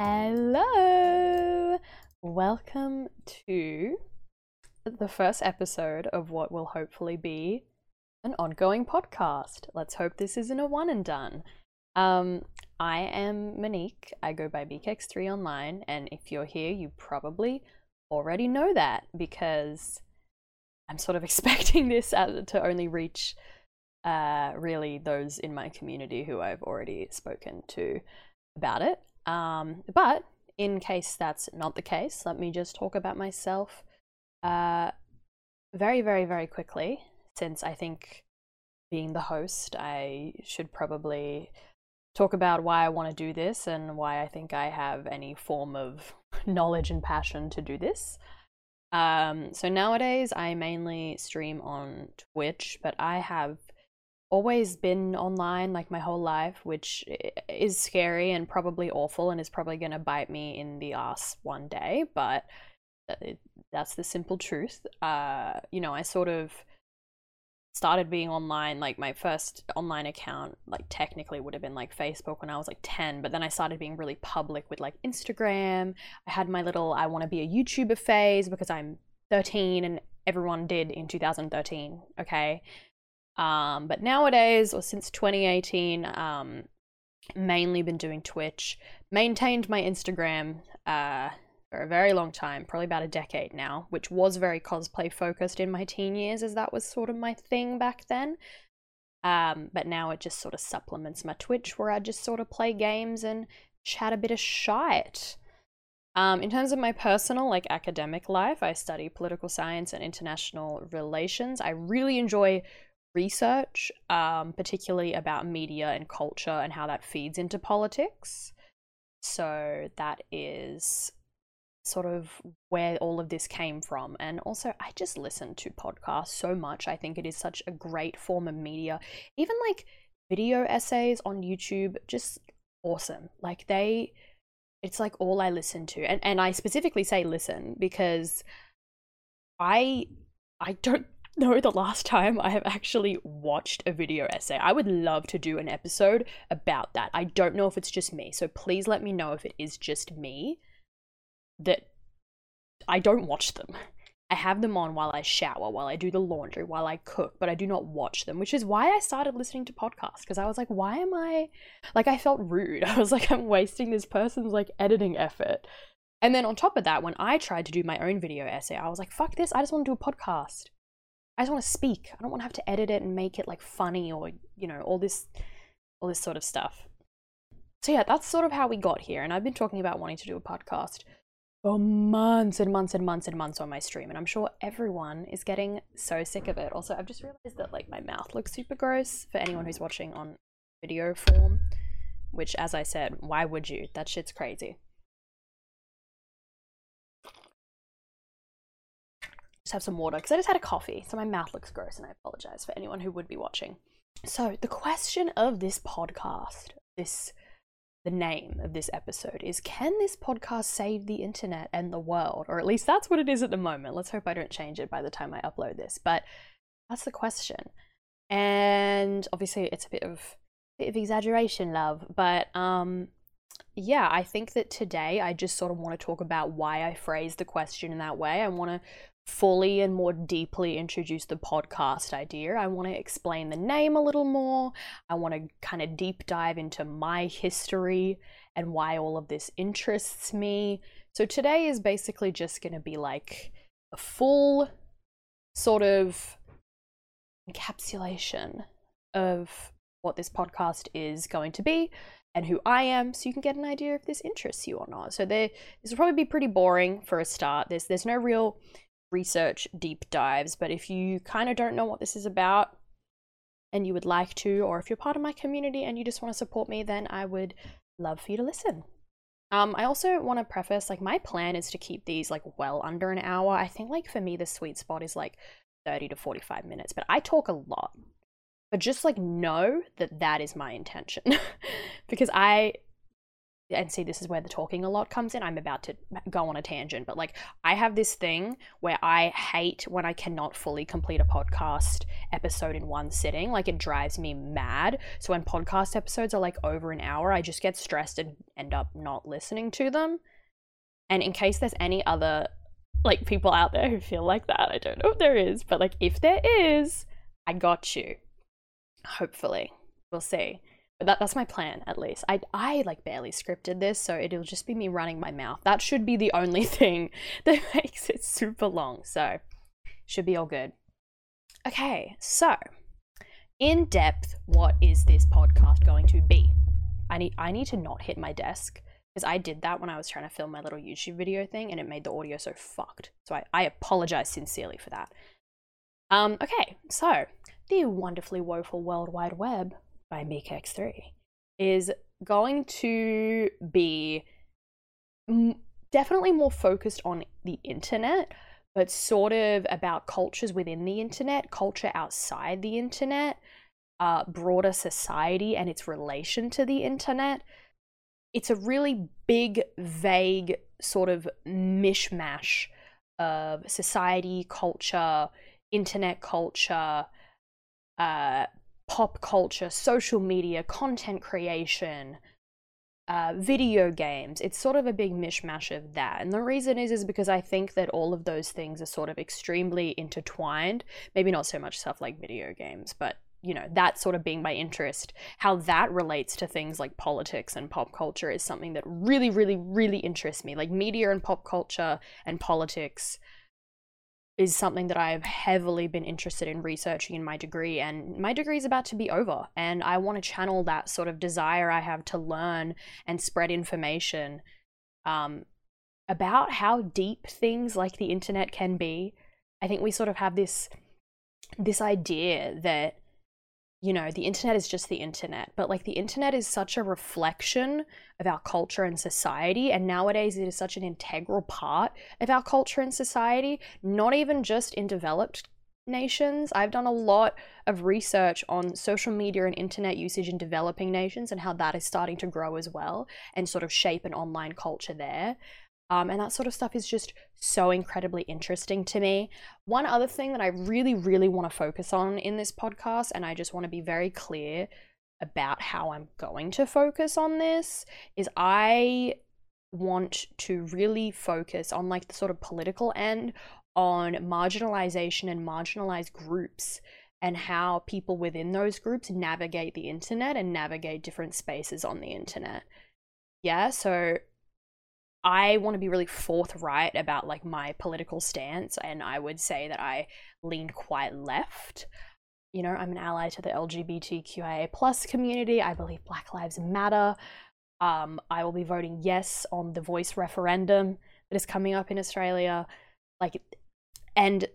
Hello! Welcome to the first episode of what will hopefully be an ongoing podcast. Let's hope this isn't a one and done. Um, I am Monique. I go by MeekX3 online, and if you're here, you probably already know that because I'm sort of expecting this to only reach uh, really those in my community who I've already spoken to about it. Um, but in case that's not the case, let me just talk about myself uh, very, very, very quickly, since I think being the host, I should probably talk about why I want to do this and why I think I have any form of knowledge and passion to do this. Um, so nowadays, I mainly stream on Twitch, but I have always been online like my whole life, which is scary and probably awful and is probably going to bite me in the ass one day. But that's the simple truth. Uh, you know, I sort of started being online like my first online account like technically would have been like facebook when i was like 10 but then i started being really public with like instagram i had my little i want to be a youtuber phase because i'm 13 and everyone did in 2013 okay um, but nowadays, or since 2018, um, mainly been doing Twitch. Maintained my Instagram uh, for a very long time, probably about a decade now, which was very cosplay focused in my teen years, as that was sort of my thing back then. Um, but now it just sort of supplements my Twitch, where I just sort of play games and chat a bit of shite. Um, in terms of my personal, like academic life, I study political science and international relations. I really enjoy research, um, particularly about media and culture and how that feeds into politics. So that is sort of where all of this came from. And also, I just listen to podcasts so much. I think it is such a great form of media. Even like video essays on YouTube, just awesome. Like they, it's like all I listen to. And, and I specifically say listen because I I don't know the last time I have actually watched a video essay. I would love to do an episode about that. I don't know if it's just me, so please let me know if it is just me that I don't watch them. I have them on while I shower, while I do the laundry, while I cook, but I do not watch them, which is why I started listening to podcasts because I was like, why am I like I felt rude. I was like I'm wasting this person's like editing effort. And then on top of that, when I tried to do my own video essay, I was like, fuck this, I just want to do a podcast. I just want to speak. I don't want to have to edit it and make it like funny or, you know, all this all this sort of stuff. So yeah, that's sort of how we got here. And I've been talking about wanting to do a podcast for months and months and months and months on my stream. And I'm sure everyone is getting so sick of it. Also, I've just realized that like my mouth looks super gross for anyone who's watching on video form. Which as I said, why would you? That shit's crazy. Just have some water because I just had a coffee, so my mouth looks gross, and I apologize for anyone who would be watching. So, the question of this podcast, this the name of this episode is Can this podcast save the internet and the world? Or at least that's what it is at the moment. Let's hope I don't change it by the time I upload this. But that's the question. And obviously it's a bit of bit of exaggeration, love. But um yeah, I think that today I just sort of want to talk about why I phrased the question in that way. I want to fully and more deeply introduce the podcast idea. I want to explain the name a little more. I want to kind of deep dive into my history and why all of this interests me. So today is basically just going to be like a full sort of encapsulation of what this podcast is going to be and who I am, so you can get an idea if this interests you or not. So there, this will probably be pretty boring for a start. There's there's no real research deep dives. But if you kind of don't know what this is about and you would like to, or if you're part of my community and you just want to support me, then I would love for you to listen. Um, I also want to preface like my plan is to keep these like well under an hour. I think like for me the sweet spot is like 30 to 45 minutes, but I talk a lot. But just like know that that is my intention because I and see this is where the talking a lot comes in. I'm about to go on a tangent but like i have this thing where i hate when i cannot fully complete a podcast episode in one sitting. Like it drives me mad. So when podcast episodes are like over an hour i just get stressed and end up not listening to them. And in case there's any other like people out there who feel like that i don't know if there is but like if there is i got you. Hopefully. We'll see that, that's my plan, at least. I, I like barely scripted this, so it'll just be me running my mouth. That should be the only thing that makes it super long. So, should be all good. Okay, so in depth, what is this podcast going to be? I need I need to not hit my desk because I did that when I was trying to film my little YouTube video thing and it made the audio so fucked. So I, I apologize sincerely for that. Um, okay, so the wonderfully woeful World Wide Web by MeekX3 is going to be definitely more focused on the internet, but sort of about cultures within the internet, culture outside the internet, uh, broader society and its relation to the internet. It's a really big, vague sort of mishmash of society, culture, internet culture, uh, pop culture, social media, content creation, uh, video games. It's sort of a big mishmash of that. And the reason is is because I think that all of those things are sort of extremely intertwined. Maybe not so much stuff like video games, but you know, that sort of being my interest, how that relates to things like politics and pop culture is something that really, really, really interests me. Like media and pop culture and politics is something that I've heavily been interested in researching in my degree. And my degree is about to be over. And I want to channel that sort of desire I have to learn and spread information um, about how deep things like the internet can be. I think we sort of have this this idea that you know, the internet is just the internet, but like the internet is such a reflection of our culture and society. And nowadays it is such an integral part of our culture and society, not even just in developed nations. I've done a lot of research on social media and internet usage in developing nations and how that is starting to grow as well and sort of shape an online culture there. Um, and that sort of stuff is just so incredibly interesting to me. One other thing that I really, really want to focus on in this podcast, and I just want to be very clear about how I'm going to focus on this, is I want to really focus on like the sort of political end on marginalization and marginalized groups and how people within those groups navigate the internet and navigate different spaces on the internet. Yeah, so I want to be really forthright about like my political stance, and I would say that I lean quite left. You know, I'm an ally to the LGBTQIA plus community. I believe Black Lives Matter. Um, I will be voting yes on the voice referendum that is coming up in Australia. Like, and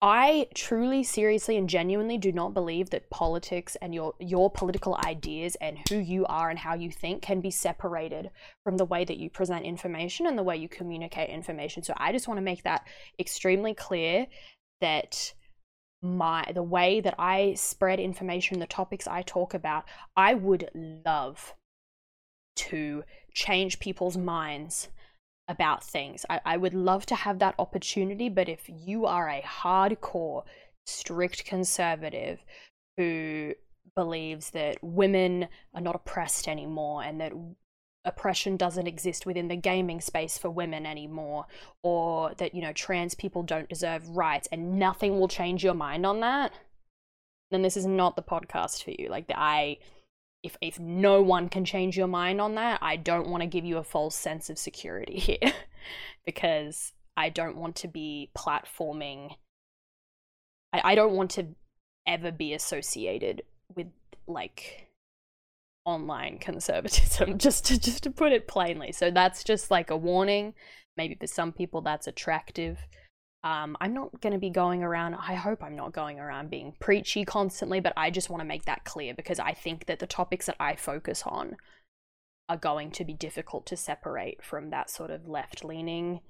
I truly, seriously, and genuinely do not believe that politics and your your political ideas and who you are and how you think can be separated from the way that you present information and the way you communicate information. So I just want to make that extremely clear that my the way that I spread information, the topics I talk about, I would love to change people's minds about things. I, I would love to have that opportunity, but if you are a hardcore, strict conservative who believes that women are not oppressed anymore and that oppression doesn't exist within the gaming space for women anymore or that you know trans people don't deserve rights and nothing will change your mind on that then this is not the podcast for you like i if if no one can change your mind on that, I don't want to give you a false sense of security here because I don't want to be platforming I, I don't want to ever be associated with like online conservatism just to just to put it plainly. So that's just like a warning. Maybe for some people that's attractive. Um, I'm not going to be going around, I hope I'm not going around being preachy constantly, but I just want to make that clear because I think that the topics that I focus on are going to be difficult to separate from that sort of left leaning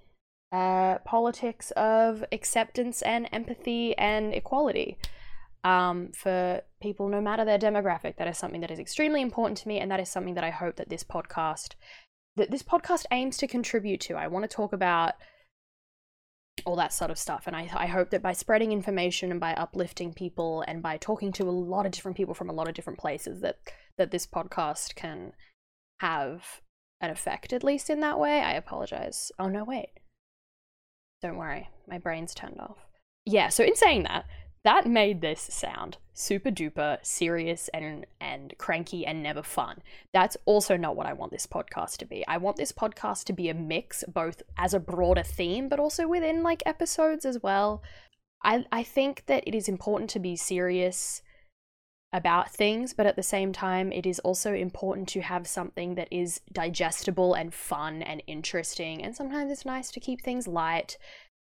uh, politics of acceptance and empathy and equality um, for people, no matter their demographic. That is something that is extremely important to me, and that is something that I hope that this podcast that this podcast aims to contribute to. I want to talk about all that sort of stuff. And I, I hope that by spreading information and by uplifting people and by talking to a lot of different people from a lot of different places, that that this podcast can have an effect, at least in that way. I apologize. Oh no, wait. Don't worry, my brain's turned off. Yeah, so in saying that, that made this sound super duper serious and and cranky and never fun. That's also not what I want this podcast to be. I want this podcast to be a mix both as a broader theme but also within like episodes as well. I I think that it is important to be serious about things, but at the same time, it is also important to have something that is digestible and fun and interesting. And sometimes it's nice to keep things light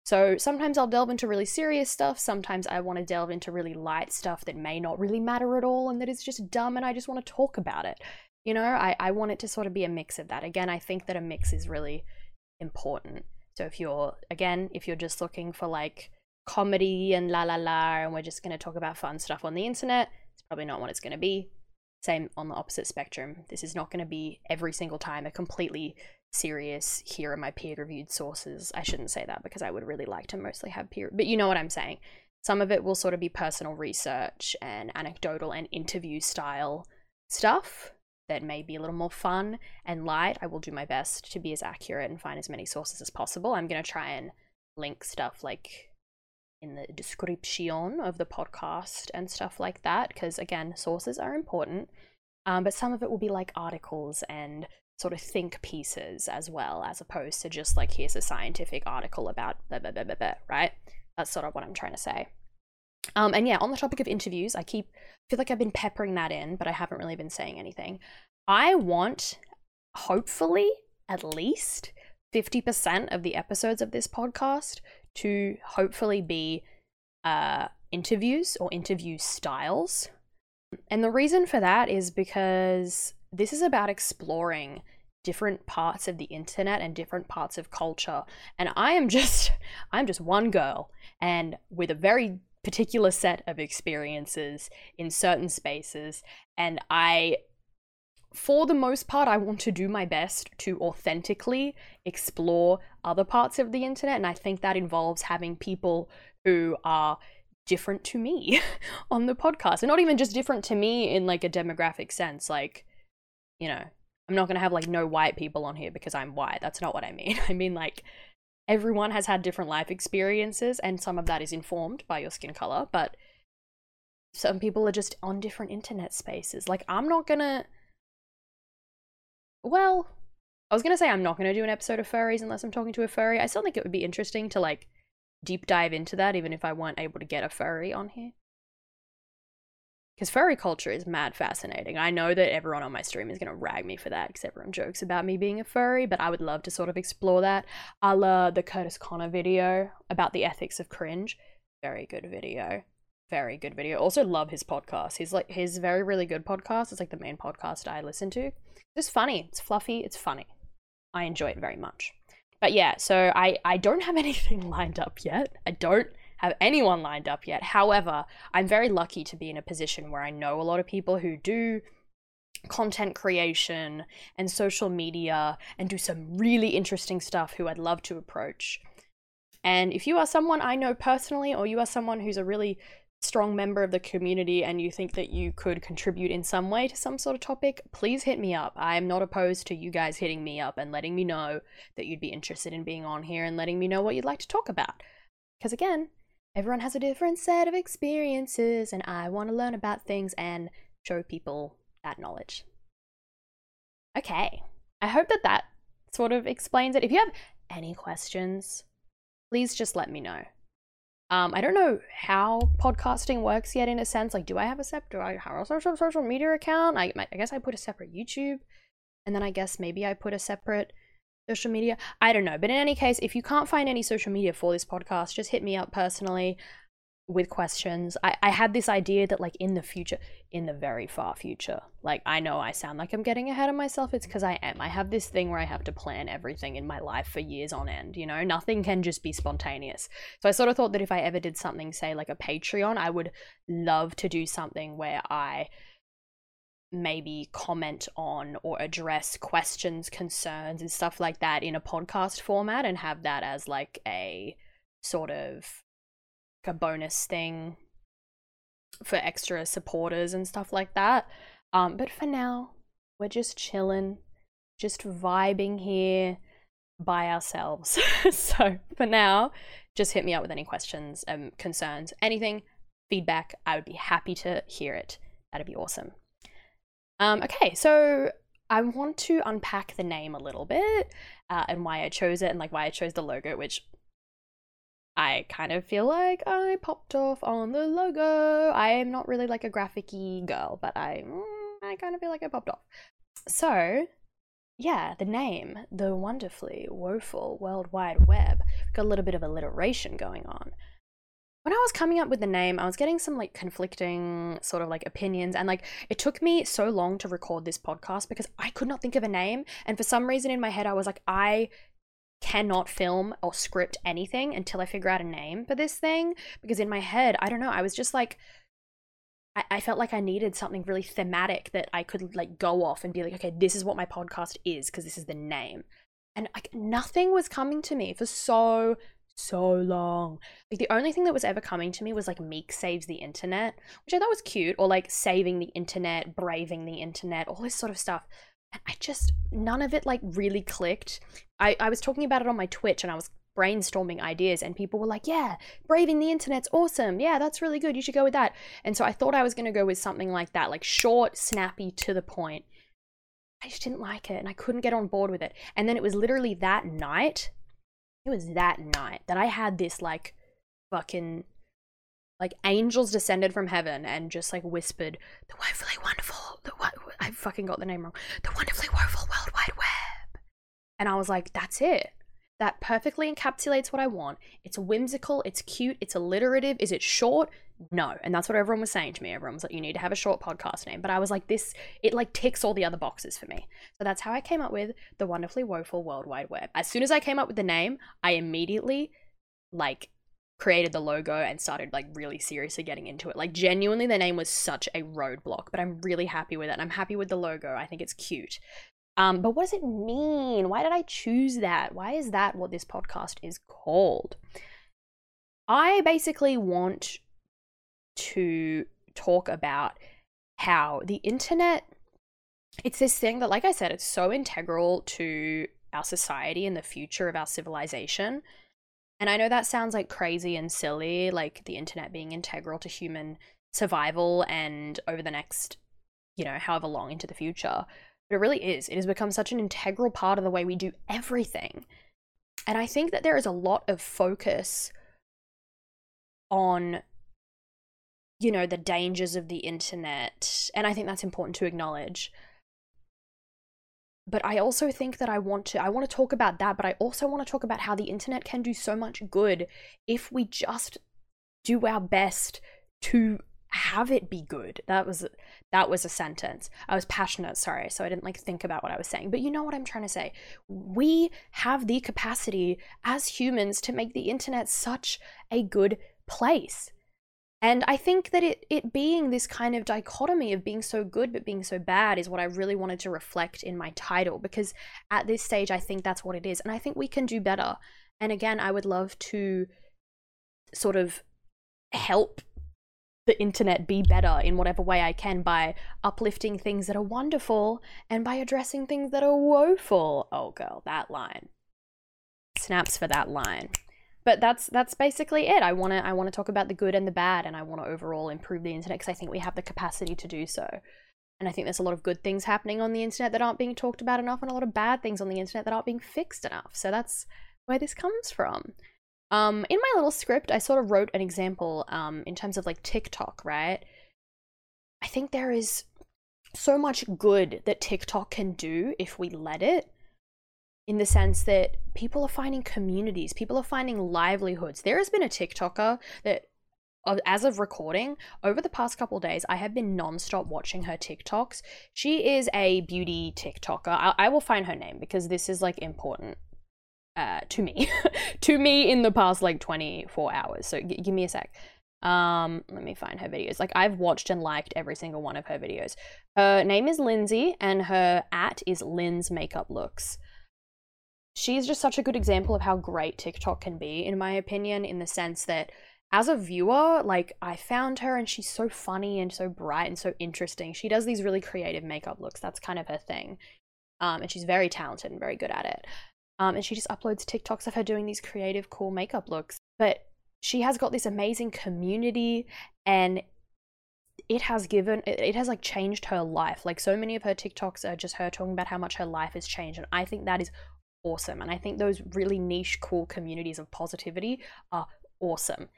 so sometimes I'll delve into really serious stuff, sometimes I want to delve into really light stuff that may not really matter at all and that is just dumb and I just want to talk about it. You know, I, I want it to sort of be a mix of that. Again, I think that a mix is really important. So if you're, again, if you're just looking for like comedy and la la la, and we're just going to talk about fun stuff on the internet, it's probably not what it's going to be. Same on the opposite spectrum. This is not going to be every single time a completely serious here are my peer reviewed sources. I shouldn't say that because i would really like to mostly have peer but you know what i'm saying. Some of it will sort of be personal research and anecdotal and interview style stuff that may be a little more fun and light. I will do my best to be as accurate and find as many sources as possible. I'm going to try and link stuff like in the description of the podcast and stuff like that because again sources are important um, but some of it will be like articles and sort of think pieces as well, as opposed to just like, here's a scientific article about blah, blah, blah, blah, blah, right? That's sort of what I'm trying to say. Um, and yeah, on the topic of interviews, I keep feel like I've been peppering that in, but I haven't really been saying anything. I want, hopefully, at least 50% of the episodes of this podcast to hopefully be uh, interviews or interview styles. And the reason for that is because this is about exploring different parts of the internet and different parts of culture. And I am just I'm just one girl and with a very particular set of experiences in certain spaces and I for the most part, I want to do my best to authentically explore other parts of the internet. And I think that involves having people who are different to me on the podcast. And not even just different to me in like a demographic sense. Like, you know, I'm not going to have like no white people on here because I'm white. That's not what I mean. I mean, like, everyone has had different life experiences, and some of that is informed by your skin color, but some people are just on different internet spaces. Like, I'm not going to. Well, I was going to say I'm not going to do an episode of furries unless I'm talking to a furry. I still think it would be interesting to, like, deep dive into that, even if I weren't able to get a furry on here because furry culture is mad fascinating. I know that everyone on my stream is going to rag me for that because everyone jokes about me being a furry, but I would love to sort of explore that. A la the Kurtis Conner video about the ethics of cringe. Very good video. Very good video. Also love his podcast. He's like his very really good podcast. It's like the main podcast I listen to. It's funny. It's fluffy. It's funny. I enjoy it very much. But yeah, so I I don't have anything lined up yet. I don't have anyone lined up yet. However, I'm very lucky to be in a position where I know a lot of people who do content creation and social media and do some really interesting stuff who I'd love to approach. And if you are someone I know personally, or you are someone who's a really strong member of the community and you think that you could contribute in some way to some sort of topic, please hit me up. I am not opposed to you guys hitting me up and letting me know that you'd be interested in being on here and letting me know what you'd like to talk about. Because again, everyone has a different set of experiences, and I want to learn about things and show people that knowledge. Okay, I hope that that sort of explains it. If you have any questions, please just let me know. Um, I don't know how podcasting works yet in a sense. Like, do I have a separate, do I have a social, social media account? I, I guess I put a separate YouTube. And then I guess maybe I put a separate social media. I don't know. But in any case, if you can't find any social media for this podcast, just hit me up personally with questions. I, I had this idea that, like, in the future, in the very far future, like, I know I sound like I'm getting ahead of myself. It's because I am. I have this thing where I have to plan everything in my life for years on end, you know? Nothing can just be spontaneous. So I sort of thought that if I ever did something, say, like a Patreon, I would love to do something where I maybe comment on or address questions, concerns, and stuff like that in a podcast format and have that as like a sort of a bonus thing for extra supporters and stuff like that. Um, but for now, we're just chilling, just vibing here by ourselves. so for now, just hit me up with any questions, um, concerns, anything, feedback. I would be happy to hear it. That'd be awesome. Um, okay, so I want to unpack the name a little bit uh, and why I chose it and like why I chose the logo, which I kind of feel like I popped off on the logo. I am not really like a graphicy girl, but I mm, I kind of feel like I popped off. So, yeah, the name, the wonderfully woeful World Wide Web, got a little bit of alliteration going on. When I was coming up with the name, I was getting some like conflicting sort of like opinions, and like it took me so long to record this podcast because I could not think of a name. And for some reason in my head, I was like, I cannot film or script anything until I figure out a name for this thing. Because in my head, I don't know, I was just like, I, I felt like I needed something really thematic that I could like go off and be like, okay, this is what my podcast is because this is the name. And like nothing was coming to me for so so long. Like the only thing that was ever coming to me was like Meek saves the internet, which I thought was cute, or like saving the internet, braving the internet, all this sort of stuff. And I just none of it like really clicked. I, I was talking about it on my Twitch and I was brainstorming ideas and people were like, Yeah, braving the internet's awesome. Yeah, that's really good. You should go with that. And so I thought I was gonna go with something like that, like short, snappy, to the point. I just didn't like it and I couldn't get on board with it. And then it was literally that night, it was that night that I had this like fucking like angels descended from heaven and just like whispered, "The woefully wonderful, the I fucking got the name wrong, the wonderfully woeful World Wide Web," and I was like, "That's it. That perfectly encapsulates what I want. It's whimsical, it's cute, it's alliterative. Is it short? No." And that's what everyone was saying to me. Everyone was like, "You need to have a short podcast name," but I was like, "This it like ticks all the other boxes for me." So that's how I came up with the wonderfully woeful World Wide Web. As soon as I came up with the name, I immediately like created the logo and started like really seriously getting into it. Like genuinely the name was such a roadblock, but I'm really happy with it. I'm happy with the logo. I think it's cute. Um, but what does it mean? Why did I choose that? Why is that what this podcast is called? I basically want to talk about how the internet it's this thing that like I said it's so integral to our society and the future of our civilization and I know that sounds like crazy and silly, like the internet being integral to human survival and over the next, you know, however long into the future. But it really is. It has become such an integral part of the way we do everything. And I think that there is a lot of focus on, you know, the dangers of the internet. And I think that's important to acknowledge but I also think that I want to I want to talk about that, but I also want to talk about how the internet can do so much good if we just do our best to have it be good. That was that was a sentence. I was passionate, sorry, so I didn't like think about what I was saying. But you know what I'm trying to say. We have the capacity as humans to make the internet such a good place. And I think that it it being this kind of dichotomy of being so good but being so bad is what I really wanted to reflect in my title because at this stage I think that's what it is and I think we can do better. And again, I would love to sort of help the internet be better in whatever way I can by uplifting things that are wonderful and by addressing things that are woeful. Oh girl, that line. Snaps for that line but that's that's basically it. I want to I want to talk about the good and the bad, and I want to overall improve the internet because I think we have the capacity to do so. And I think there's a lot of good things happening on the internet that aren't being talked about enough, and a lot of bad things on the internet that aren't being fixed enough. So that's where this comes from. Um, in my little script, I sort of wrote an example um, in terms of like TikTok, right? I think there is so much good that TikTok can do if we let it in the sense that people are finding communities, people are finding livelihoods. There has been a TikToker that as of recording, over the past couple days, I have been nonstop watching her TikToks. She is a beauty TikToker. I, I will find her name because this is like important uh, to me, to me in the past like 24 hours. So give me a sec. Um, let me find her videos. Like I've watched and liked every single one of her videos. Her name is Lindsay, and her at is Lynn's Makeup Looks. She's just such a good example of how great TikTok can be, in my opinion, in the sense that as a viewer, like I found her and she's so funny and so bright and so interesting. She does these really creative makeup looks. That's kind of her thing. Um, and she's very talented and very good at it. Um, and she just uploads TikToks of her doing these creative, cool makeup looks. But she has got this amazing community and it has given it has like changed her life. Like so many of her tiktoks are just her talking about how much her life has changed and i think that is awesome. And i think those really niche cool communities of positivity are awesome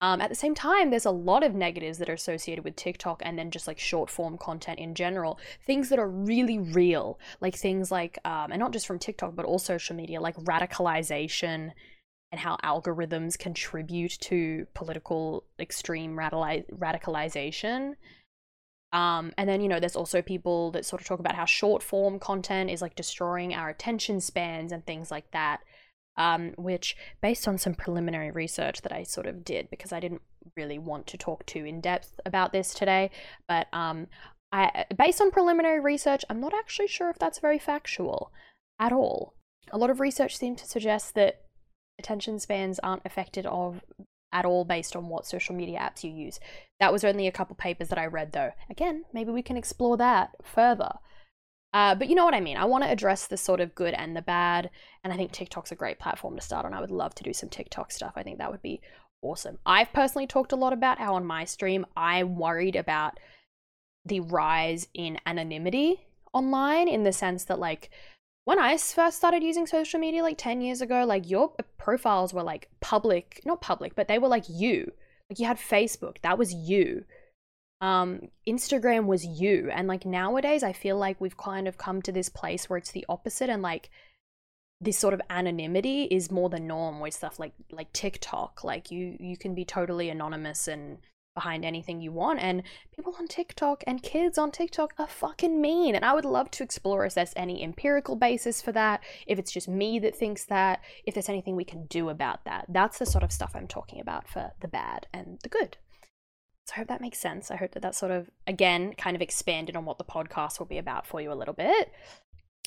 um, at the same time, there's a lot of negatives that are associated with TikTok and then just like short form content in general. Things that are really real, like things like, um, and not just from TikTok, but all social media, like radicalization and how algorithms contribute to political extreme radicalization. Um, and then, you know, there's also people that sort of talk about how short form content is like destroying our attention spans and things like that um, which, based on some preliminary research that I sort of did, because I didn't really want to talk too in depth about this today, but um, I, based on preliminary research, I'm not actually sure if that's very factual at all. A lot of research seems to suggest that attention spans aren't affected of at all based on what social media apps you use. That was only a couple papers that I read though. Again, maybe we can explore that further. Uh, but you know what I mean. I want to address the sort of good and the bad, and I think TikTok's a great platform to start on. I would love to do some TikTok stuff. I think that would be awesome. I've personally talked a lot about how on my stream I'm worried about the rise in anonymity online in the sense that like when I first started using social media like 10 years ago, like your profiles were like public, not public, but they were like you. Like you had Facebook, that was you um, Instagram was you. And like nowadays, I feel like we've kind of come to this place where it's the opposite and like this sort of anonymity is more the norm with stuff like like TikTok. Like you you can be totally anonymous and behind anything you want and people on TikTok and kids on TikTok are fucking mean and I would love to explore if there's any empirical basis for that if it's just me that thinks that if there's anything we can do about that that's the sort of stuff I'm talking about for the bad and the good so I hope that makes sense. I hope that that sort of, again, kind of expanded on what the podcast will be about for you a little bit.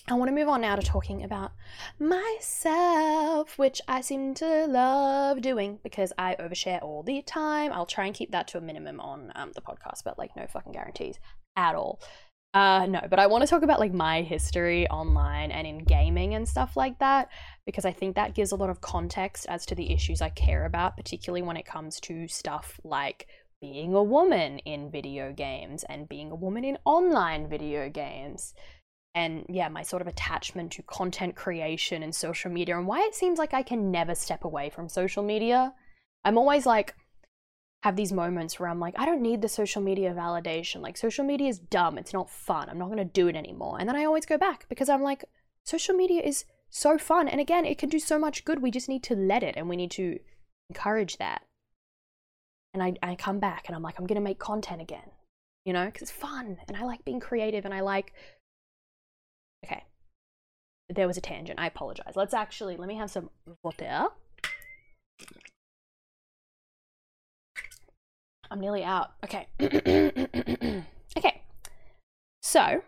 I want to move on now to talking about myself, which I seem to love doing because I overshare all the time. I'll try and keep that to a minimum on um, the podcast, but like no fucking guarantees at all. Uh, no, but I want to talk about like my history online and in gaming and stuff like that because I think that gives a lot of context as to the issues I care about, particularly when it comes to stuff like being a woman in video games and being a woman in online video games. And yeah, my sort of attachment to content creation and social media and why it seems like I can never step away from social media. I'm always like, have these moments where I'm like, I don't need the social media validation. Like, social media is dumb. It's not fun. I'm not going to do it anymore. And then I always go back because I'm like, social media is so fun. And again, it can do so much good. We just need to let it and we need to encourage that and I, I come back and I'm like, I'm going to make content again, you know, because it's fun and I like being creative and I like. Okay. There was a tangent. I apologize. Let's actually, let me have some water. I'm nearly out. Okay. okay. So,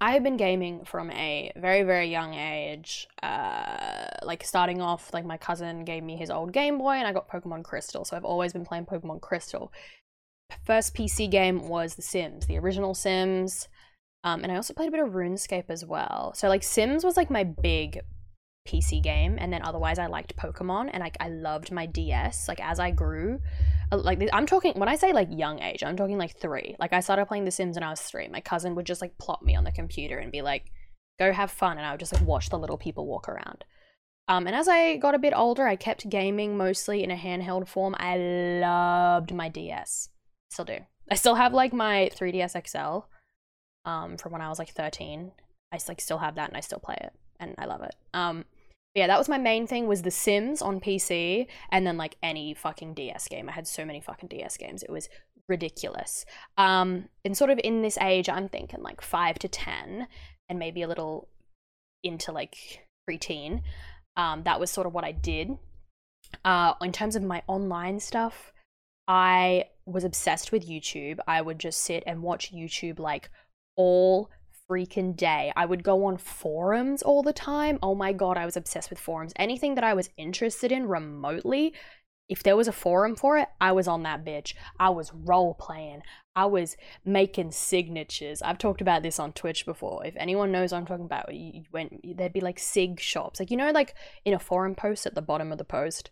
I have been gaming from a very, very young age. Uh, like starting off, like my cousin gave me his old Game Boy, and I got Pokemon Crystal. So I've always been playing Pokemon Crystal. First PC game was The Sims, the original Sims. Um, and I also played a bit of RuneScape as well. So like Sims was like my big PC game, and then otherwise I liked Pokemon, and like I loved my DS. Like as I grew, uh, like I'm talking when I say like young age, I'm talking like three. Like I started playing The Sims when I was three. My cousin would just like plot me on the computer and be like, "Go have fun," and I would just like watch the little people walk around. Um, and as I got a bit older, I kept gaming mostly in a handheld form. I loved my DS, still do. I still have like my 3DS XL, um, from when I was like 13. I like still have that and I still play it and I love it. Um, yeah, that was my main thing was The Sims on PC and then like any fucking DS game. I had so many fucking DS games. It was ridiculous. Um and sort of in this age I'm thinking like 5 to 10 and maybe a little into like preteen. Um that was sort of what I did. Uh in terms of my online stuff, I was obsessed with YouTube. I would just sit and watch YouTube like all freaking day. I would go on forums all the time. Oh my god, I was obsessed with forums. Anything that I was interested in remotely, if there was a forum for it, I was on that bitch. I was role playing. I was making signatures. I've talked about this on Twitch before. If anyone knows what I'm talking about, you went there'd be like sig shops. Like you know like in a forum post at the bottom of the post,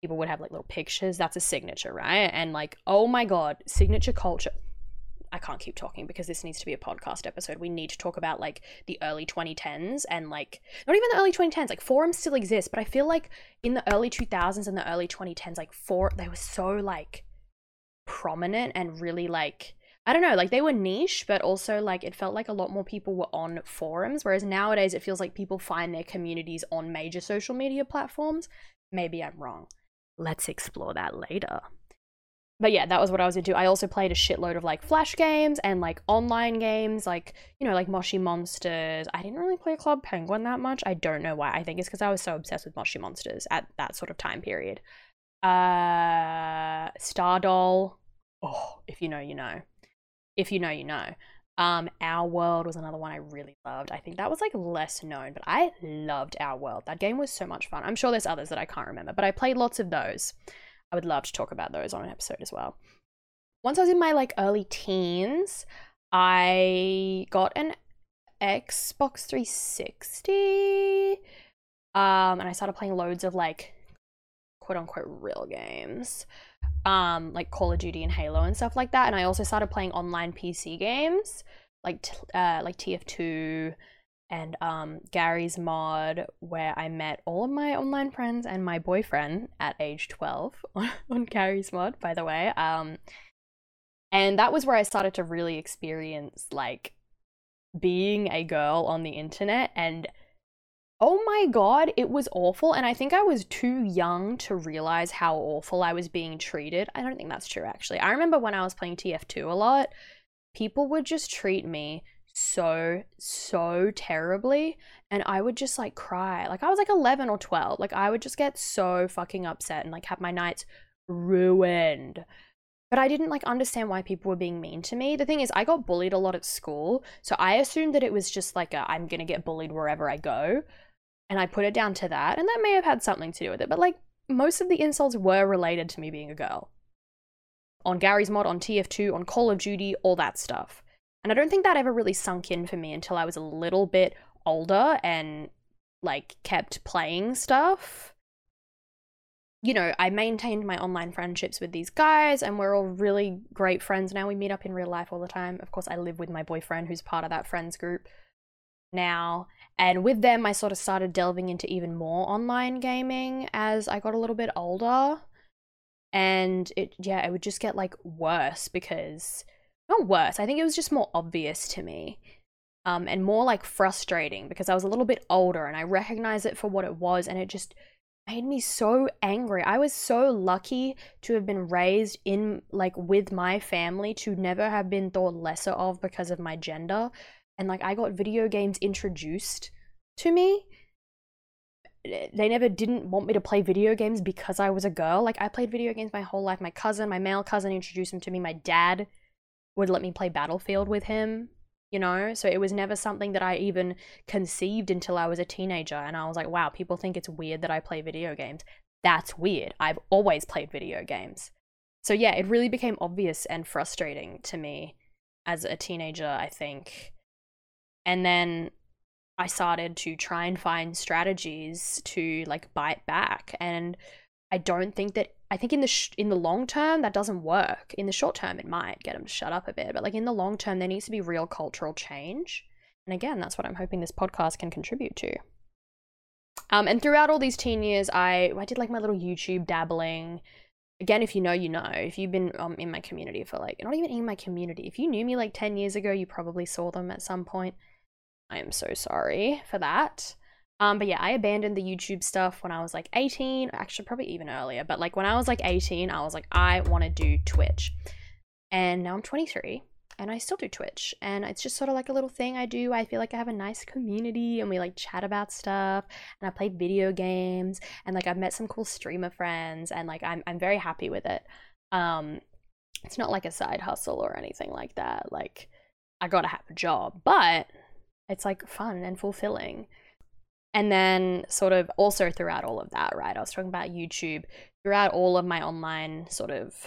people would have like little pictures. That's a signature, right? And like, oh my god, signature culture I can't keep talking because this needs to be a podcast episode. We need to talk about like the early 2010s and like not even the early 2010s. Like forums still exist, but I feel like in the early 2000s and the early 2010s, like for they were so like prominent and really like I don't know, like they were niche, but also like it felt like a lot more people were on forums. Whereas nowadays it feels like people find their communities on major social media platforms. Maybe I'm wrong. Let's explore that later but yeah, that was what I was into. I also played a shitload of like flash games and like online games, like you know, like Moshi Monsters. I didn't really play Club Penguin that much. I don't know why. I think it's because I was so obsessed with Moshi Monsters at that sort of time period. Uh, Stardoll. Oh, if you know, you know. If you know, you know. Um, Our World was another one I really loved. I think that was like less known, but I loved Our World. That game was so much fun. I'm sure there's others that I can't remember, but I played lots of those. I would love to talk about those on an episode as well. Once I was in my like early teens, I got an Xbox 360. Um, and I started playing loads of like quote unquote real games. Um, like Call of Duty and Halo and stuff like that. And I also started playing online PC games like uh, like TF2 and um, Garry's Mod, where I met all of my online friends and my boyfriend at age 12 on, on Garry's Mod, by the way. Um, and that was where I started to really experience like being a girl on the internet and oh my god, it was awful. And I think I was too young to realize how awful I was being treated. I don't think that's true, actually. I remember when I was playing TF2 a lot, people would just treat me so so terribly and i would just like cry. Like i was like 11 or 12 like i would just get so fucking upset and like have my nights ruined. But i didn't like understand why people were being mean to me. The thing is i got bullied a lot at school so i assumed that it was just like i'm gonna get bullied wherever i go and i put it down to that and that may have had something to do with it but like most of the insults were related to me being a girl. On garry's mod on tf2 on call of duty all that stuff and I don't think that ever really sunk in for me until I was a little bit older and like kept playing stuff. You know, I maintained my online friendships with these guys and we're all really great friends now. We meet up in real life all the time. Of course, I live with my boyfriend who's part of that friends group now. And with them, I sort of started delving into even more online gaming as I got a little bit older. And it, yeah, it would just get like worse because not worse. I think it was just more obvious to me. Um, and more like frustrating because I was a little bit older and I recognized it for what it was, and it just made me so angry. I was so lucky to have been raised in like with my family to never have been thought lesser of because of my gender. And like I got video games introduced to me. They never didn't want me to play video games because I was a girl. Like I played video games my whole life. My cousin, my male cousin introduced them to me. My dad would let me play Battlefield with him, you know? So it was never something that I even conceived until I was a teenager. And I was like, wow, people think it's weird that I play video games. That's weird. I've always played video games. So yeah, it really became obvious and frustrating to me as a teenager, I think. And then I started to try and find strategies to like bite back. And I don't think that I think in the sh- in the long term that doesn't work. In the short term, it might get them to shut up a bit, but like in the long term, there needs to be real cultural change. And again, that's what I'm hoping this podcast can contribute to. Um, and throughout all these teen years, I I did like my little YouTube dabbling. Again, if you know, you know. If you've been um, in my community for like not even in my community, if you knew me like ten years ago, you probably saw them at some point. I am so sorry for that. Um, but yeah, I abandoned the YouTube stuff when I was like 18, actually, probably even earlier. But like when I was like 18, I was like, I want to do Twitch. And now I'm 23 and I still do Twitch. And it's just sort of like a little thing I do. I feel like I have a nice community and we like chat about stuff and I play video games and like I've met some cool streamer friends and like I'm, I'm very happy with it. Um, it's not like a side hustle or anything like that. Like, I gotta have a job, but it's like fun and fulfilling. And then, sort of, also throughout all of that, right? I was talking about YouTube. Throughout all of my online sort of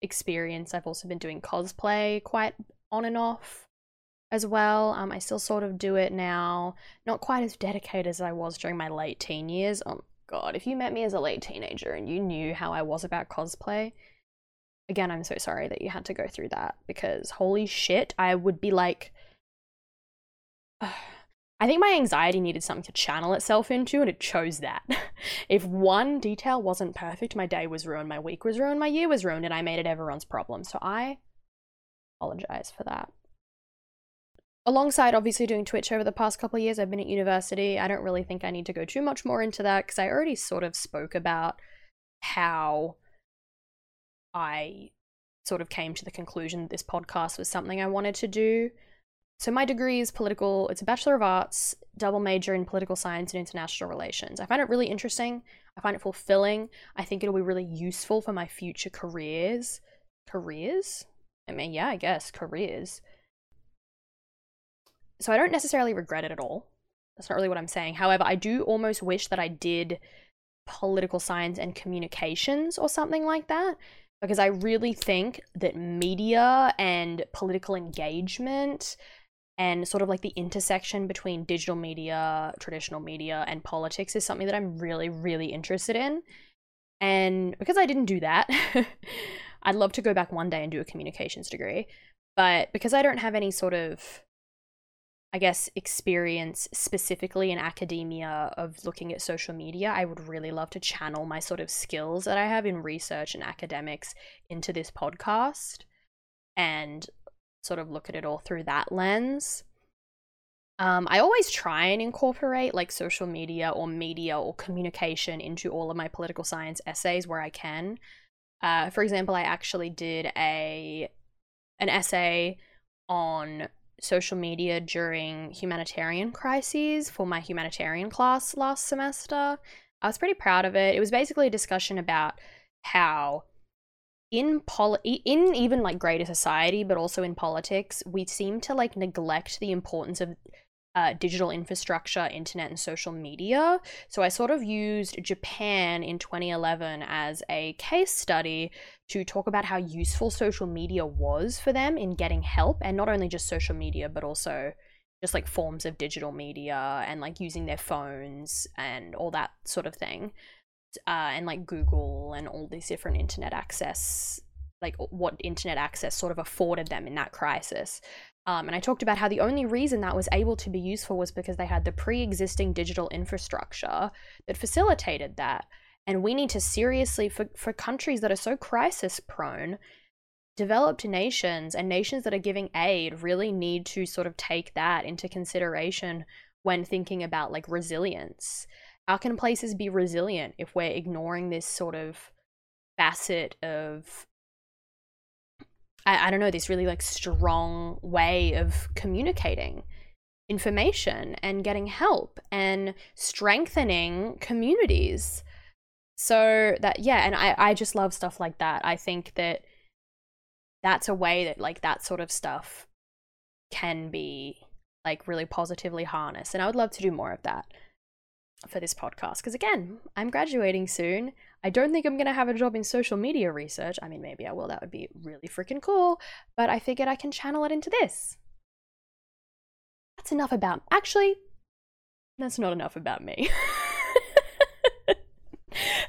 experience, I've also been doing cosplay quite on and off as well. Um, I still sort of do it now, not quite as dedicated as I was during my late teen years. Oh god, if you met me as a late teenager and you knew how I was about cosplay, again, I'm so sorry that you had to go through that because holy shit, I would be like. I think my anxiety needed something to channel itself into, and it chose that. if one detail wasn't perfect, my day was ruined, my week was ruined, my year was ruined, and I made it everyone's problem. So I apologize for that. Alongside obviously doing Twitch over the past couple of years, I've been at university. I don't really think I need to go too much more into that because I already sort of spoke about how I sort of came to the conclusion that this podcast was something I wanted to do. So my degree is political, it's a Bachelor of Arts, double major in political science and international relations. I find it really interesting. I find it fulfilling. I think it'll be really useful for my future careers. Careers? I mean, yeah, I guess careers. So I don't necessarily regret it at all. That's not really what I'm saying. However, I do almost wish that I did political science and communications or something like that because I really think that media and political engagement and sort of like the intersection between digital media, traditional media, and politics is something that I'm really, really interested in. And because I didn't do that, I'd love to go back one day and do a communications degree. But because I don't have any sort of, I guess, experience specifically in academia of looking at social media, I would really love to channel my sort of skills that I have in research and academics into this podcast and sort of look at it all through that lens. Um, I always try and incorporate like social media or media or communication into all of my political science essays where I can. Uh, for example, I actually did a an essay on social media during humanitarian crises for my humanitarian class last semester. I was pretty proud of it. It was basically a discussion about how in pol in even like greater society but also in politics we seem to like neglect the importance of uh, digital infrastructure internet and social media. So i sort of used japan in 2011 as a case study to talk about how useful social media was for them in getting help and not only just social media but also just like forms of digital media and like using their phones and all that sort of thing uh, and like Google and all these different internet access, like what internet access sort of afforded them in that crisis. Um, and I talked about how the only reason that was able to be useful was because they had the pre existing digital infrastructure that facilitated that. And we need to seriously, for, for countries that are so crisis prone, developed nations and nations that are giving aid really need to sort of take that into consideration when thinking about like resilience how can places be resilient if we're ignoring this sort of facet of I, I don't know this really like strong way of communicating information and getting help and strengthening communities? So that yeah and i i just love stuff like that. I think that that's a way that like that sort of stuff can be like really positively harnessed and i would love to do more of that for this podcast. Because again i'm graduating soon. I don't think i'm going to have a job in social media research. I mean maybe i will. That would be really freaking cool. But i figured i can channel it into this. That's enough about actually that's not enough about me.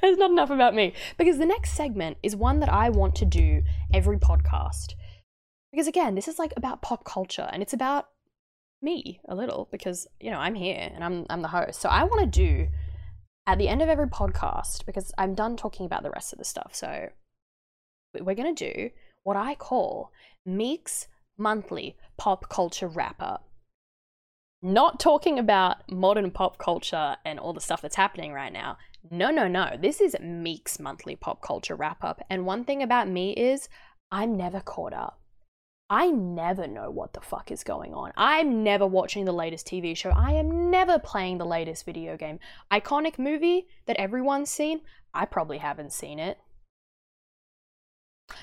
That's not enough about me. Because the next segment is one that i want to do every podcast. Because again this is like about pop culture and it's about me a little because you know I'm here and I'm I'm the host. So I want to do at the end of every podcast because I'm done talking about the rest of the stuff. So we're going to do what I call Meek's monthly pop culture wrap up. Not talking about modern pop culture and all the stuff that's happening right now. No, no, no. This is Meek's monthly pop culture wrap up. And one thing about me is I'm never caught up. I never know what the fuck is going on. I'm never watching the latest TV show. I am never playing the latest video game. Iconic movie that everyone's seen, I probably haven't seen it.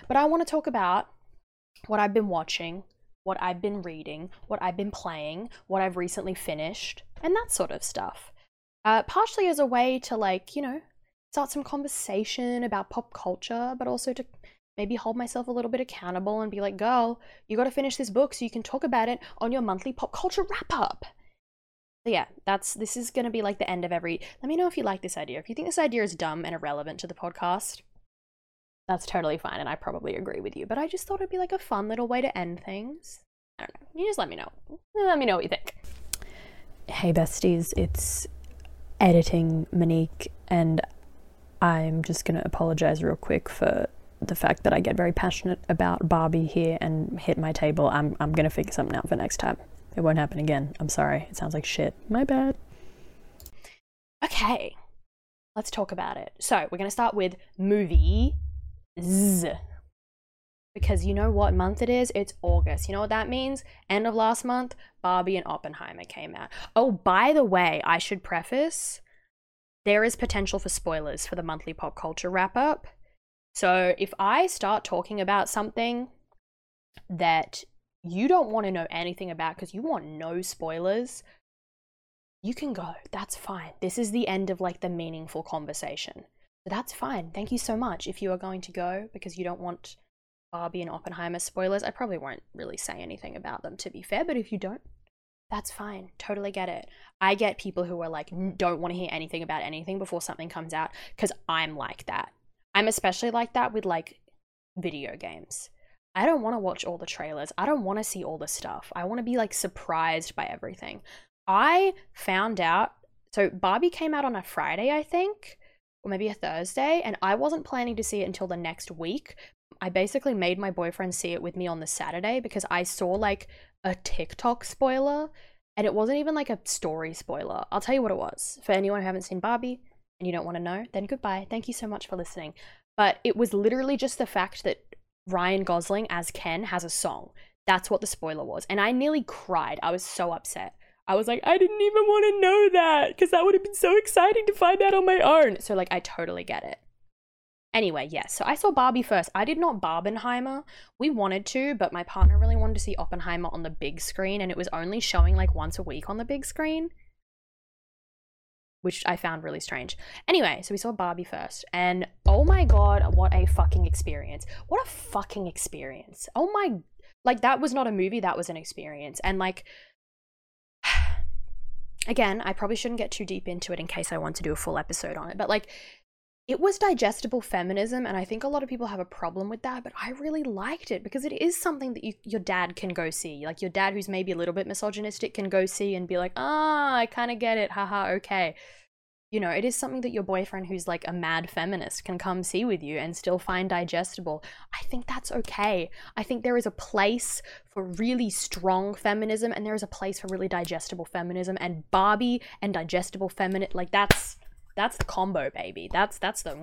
But I want to talk about what I've been watching, what I've been reading, what I've been playing, what I've recently finished, and that sort of stuff. Uh, partially as a way to, like, you know, start some conversation about pop culture, but also to maybe hold myself a little bit accountable and be like, girl, you got to finish this book so you can talk about it on your monthly pop culture wrap up. So yeah, that's this is going to be like the end of every. Let me know if you like this idea. If you think this idea is dumb and irrelevant to the podcast, that's totally fine, and I probably agree with you. But I just thought it'd be like a fun little way to end things. I don't know. You just let me know. Let me know what you think. Hey besties, it's editing Monique, and I'm just gonna apologize real quick for the fact that I get very passionate about Barbie here and hit my table. I'm I'm gonna figure something out for next time. It won't happen again. I'm sorry. It sounds like shit. My bad. Okay, let's talk about it. So we're gonna start with movies. Because you know what month it is? It's August. You know what that means? End of last month, Barbie and Oppenheimer came out. Oh, by the way, I should preface there is potential for spoilers for the monthly pop culture wrap up. So if I start talking about something that you don't want to know anything about because you want no spoilers, you can go. That's fine. This is the end of like the meaningful conversation. That's fine. Thank you so much. If you are going to go because you don't want Barbie and Oppenheimer spoilers, I probably won't really say anything about them to be fair, but if you don't, that's fine. Totally get it. I get people who are like, don't want to hear anything about anything before something comes out because I'm like that. I'm especially like that with like video games. I don't want to watch all the trailers. I don't want to see all the stuff. I want to be like surprised by everything. I found out so Barbie came out on a Friday, I think, or maybe a Thursday, and I wasn't planning to see it until the next week. I basically made my boyfriend see it with me on the Saturday because I saw like a TikTok spoiler and it wasn't even like a story spoiler. I'll tell you what it was. For anyone who haven't seen Barbie and you don't want to know, then goodbye. Thank you so much for listening. But it was literally just the fact that Ryan Gosling as Ken has a song. That's what the spoiler was. And I nearly cried. I was so upset. I was like, I didn't even want to know that because that would have been so exciting to find out on my own. So, like, I totally get it. Anyway, yes, so I saw Barbie first. I did not Barbenheimer. We wanted to, but my partner really wanted to see Oppenheimer on the big screen, and it was only showing like once a week on the big screen which I found really strange. Anyway, so we saw Barbie first, and oh my god, what a fucking experience! What a fucking experience! Oh my, like that was not a movie, that was an experience, and like. Again, I probably shouldn't get too deep into it in case I want to do a full episode on it, but like it was digestible feminism and i think a lot of people have a problem with that but i really liked it because it is something that you, your dad can go see like your dad who's maybe a little bit misogynistic can go see and be like ah oh, i kind of get it haha okay you know, it is something that your boyfriend who's like a mad feminist can come see with you and still find digestible. I think that's okay. I think there is a place for really strong feminism and there is a place for really digestible feminism and Barbie and digestible feminine like that's that's the combo baby. That's that's the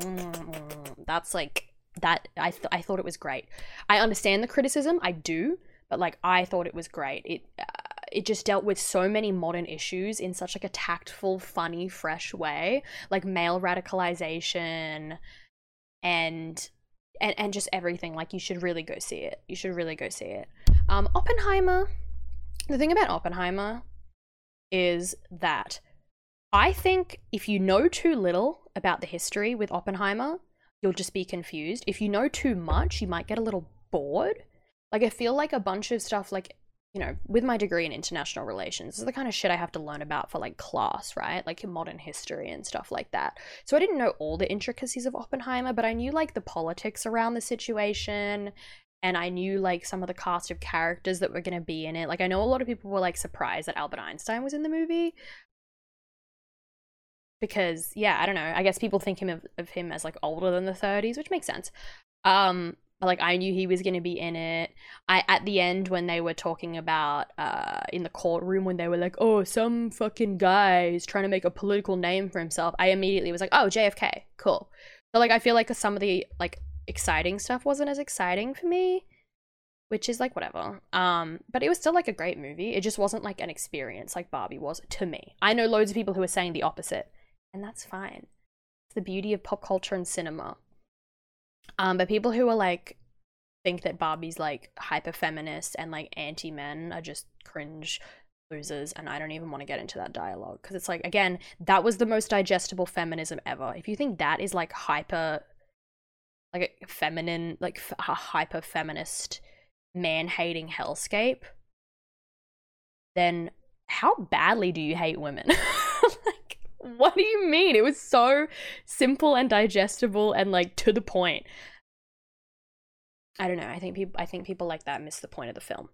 that's like that I th- I thought it was great. I understand the criticism, I do, but like I thought it was great. It uh, it just dealt with so many modern issues in such like a tactful, funny, fresh way, like male radicalization and and and just everything. Like you should really go see it. You should really go see it. Um, Oppenheimer. The thing about Oppenheimer is that I think if you know too little about the history with Oppenheimer, you'll just be confused. If you know too much, you might get a little bored. Like I feel like a bunch of stuff like you know, with my degree in international relations, this is the kind of shit I have to learn about for like class, right? Like modern history and stuff like that. So I didn't know all the intricacies of Oppenheimer, but I knew like the politics around the situation and I knew like some of the cast of characters that were going to be in it. Like I know a lot of people were like surprised that Albert Einstein was in the movie. Because yeah, I don't know. I guess people think him of, of him as like older than the 30s, which makes sense. Um but like I knew he was going to be in it. I at the end when they were talking about uh in the courtroom when they were like, "Oh, some fucking guy is trying to make a political name for himself." I immediately was like, "Oh, JFK. Cool." So like I feel like some of the like exciting stuff wasn't as exciting for me, which is like whatever. Um, but it was still like a great movie. It just wasn't like an experience like Barbie was to me. I know loads of people who are saying the opposite, and that's fine. It's the beauty of pop culture and cinema um, but people who are like think that Barbie's like hyper feminist and like anti men are just cringe losers and I don't even want to get into that dialogue because it's like again that was the most digestible feminism ever. If you think that is like hyper like a feminine like a hyper feminist man hating hellscape then how badly do you hate women? what do you mean? It was so simple and digestible and like to the point. I don't know. I think people I think people like that miss the point of the film.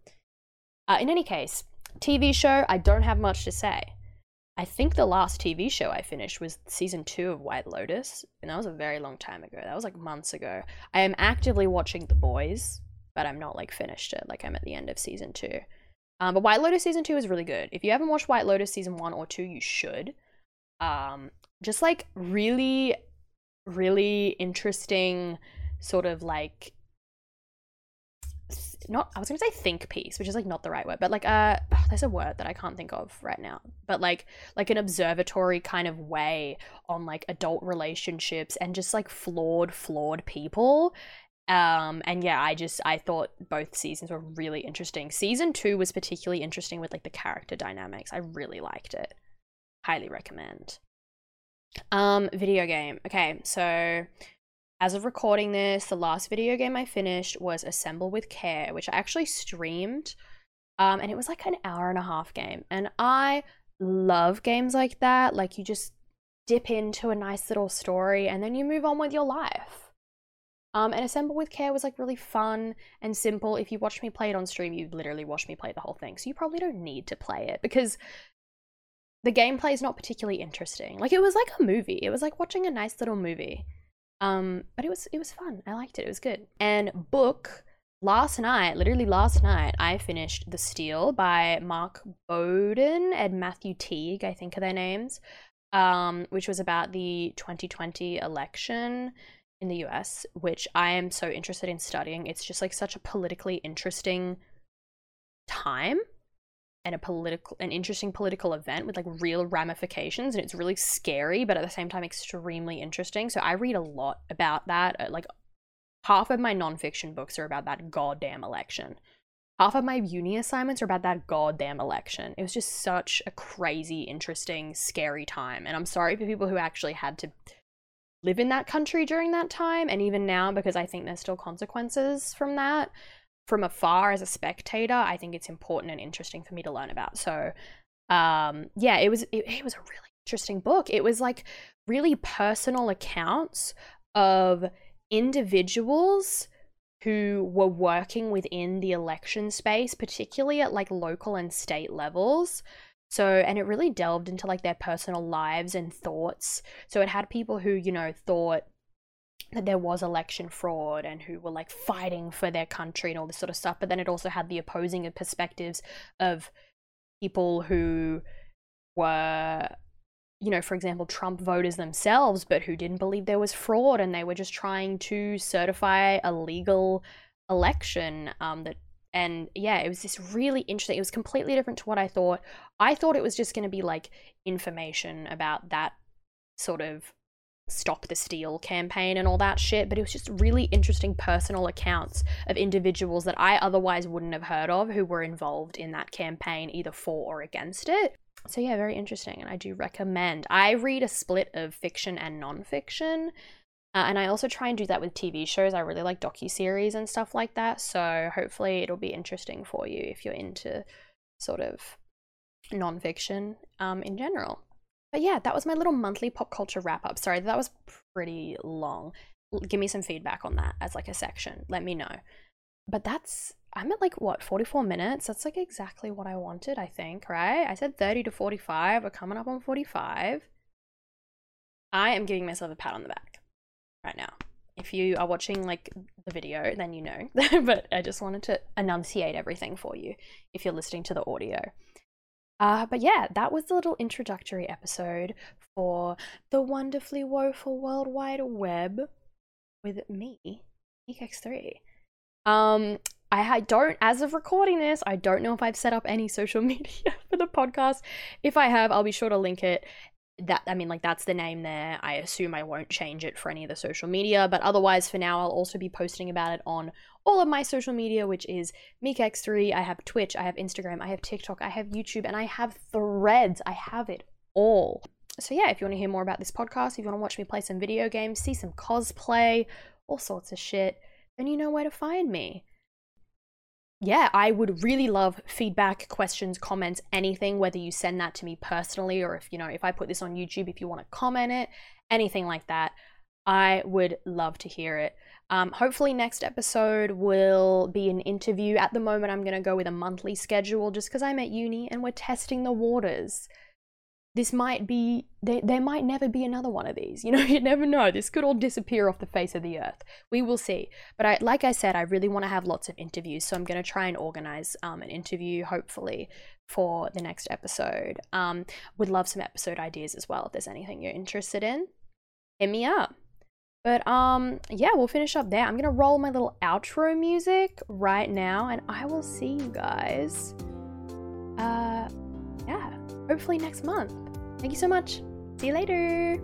Uh, in any case, TV show, I don't have much to say. I think the last TV show I finished was season two of White Lotus, and that was a very long time ago. That was like months ago. I am actively watching The Boys, but I'm not like finished it. Like I'm at the end of season two. Um, but White Lotus season two is really good. If you haven't watched White Lotus season one or two, you should. Um, just like really, really interesting, sort of like not I was gonna say think piece, which is like not the right word, but like uh there's a word that I can't think of right now. But like like an observatory kind of way on like adult relationships and just like flawed, flawed people. Um and yeah, I just I thought both seasons were really interesting. Season two was particularly interesting with like the character dynamics. I really liked it. Highly recommend. Um, video game. Okay, so as of recording this, the last video game I finished was Assemble with Care, which I actually streamed. Um, and it was like an hour and a half game. And I love games like that. Like you just dip into a nice little story and then you move on with your life. Um, and Assemble with Care was like really fun and simple. If you watched me play it on stream, you literally watched me play the whole thing. So you probably don't need to play it because the gameplay is not particularly interesting. Like it was like a movie. It was like watching a nice little movie. Um, but it was it was fun. I liked it. It was good. And book last night, literally last night, I finished The Steal by Mark Bowden and Matthew Teague, I think are their names, um, which was about the 2020 election in the US, which I am so interested in studying. It's just like such a politically interesting time and a political an interesting political event with like real ramifications and it's really scary but at the same time extremely interesting. So i read a lot about that uh, like half of my nonfiction books are about that goddamn election. Half of my uni assignments are about that goddamn election. It was just such a crazy interesting scary time and i'm sorry for people who actually had to live in that country during that time and even now because i think there's still consequences from that from afar as a spectator, I think it's important and interesting for me to learn about. So, um, yeah, it was it, it was a really interesting book. It was like really personal accounts of individuals who were working within the election space, particularly at like local and state levels. So, and it really delved into like their personal lives and thoughts. So, it had people who, you know, thought that there was election fraud and who were like fighting for their country and all this sort of stuff. But then it also had the opposing perspectives of people who were, you know, for example, Trump voters themselves, but who didn't believe there was fraud and they were just trying to certify a legal election um, that and yeah it was just really interesting it was completely different to what i thought i thought it was just going to be like information about that sort of stop the steal campaign and all that shit but it was just really interesting personal accounts of individuals that i otherwise wouldn't have heard of who were involved in that campaign either for or against it. So yeah very interesting and i do recommend. I read a split of fiction and non-fiction uh, and i also try and do that with tv shows. I really like docu-series and stuff like that so hopefully it'll be interesting for you if you're into sort of non-fiction um, in general but yeah, that was my little monthly pop culture wrap up. Sorry, that was pretty long. Give me some feedback on that as like a section. Let me know. But that's I'm at like what 44 minutes. That's like exactly what I wanted, I think, right? I said 30 to 45. We're coming up on 45. I am giving myself a pat on the back right now. If you are watching like the video, then you know. but I just wanted to enunciate everything for you if you're listening to the audio. Uh, but yeah, that was the little introductory episode for the wonderfully woeful World Wide Web with me, MeekX3. Um, I don't, as of recording this, I don't know if I've set up any social media for the podcast. If I have, I'll be sure to link it that I mean like that's the name there. I assume I won't change it for any of the social media, but otherwise for now I'll also be posting about it on all of my social media, which is meekx3. I have Twitch, I have Instagram, I have TikTok, I have YouTube, and I have Threads. I have it all. So yeah, if you want to hear more about this podcast, if you want to watch me play some video games, see some cosplay, all sorts of shit, then you know where to find me yeah, I would really love feedback, questions, comments, anything, whether you send that to me personally or if, you know, if I put this on YouTube, if you want to comment it, anything like that. I would love to hear it. Um, hopefully, next episode will be an interview. At the moment, I'm going to go with a monthly schedule just because I'm at uni and we're testing the waters. This might be there, there might never be another one of these you know you never know. This could all disappear off the face of the earth. We will see. But i like i said i really want to have lots of interviews so i'm going to try and organize um, an interview hopefully for the next episode. Um, would love some episode ideas as well if there's anything you're interested in. Hit me up but um yeah we'll finish up there i'm gonna roll my little outro music right now and i will see you guys uh yeah hopefully next month. Thank you so much. See you later.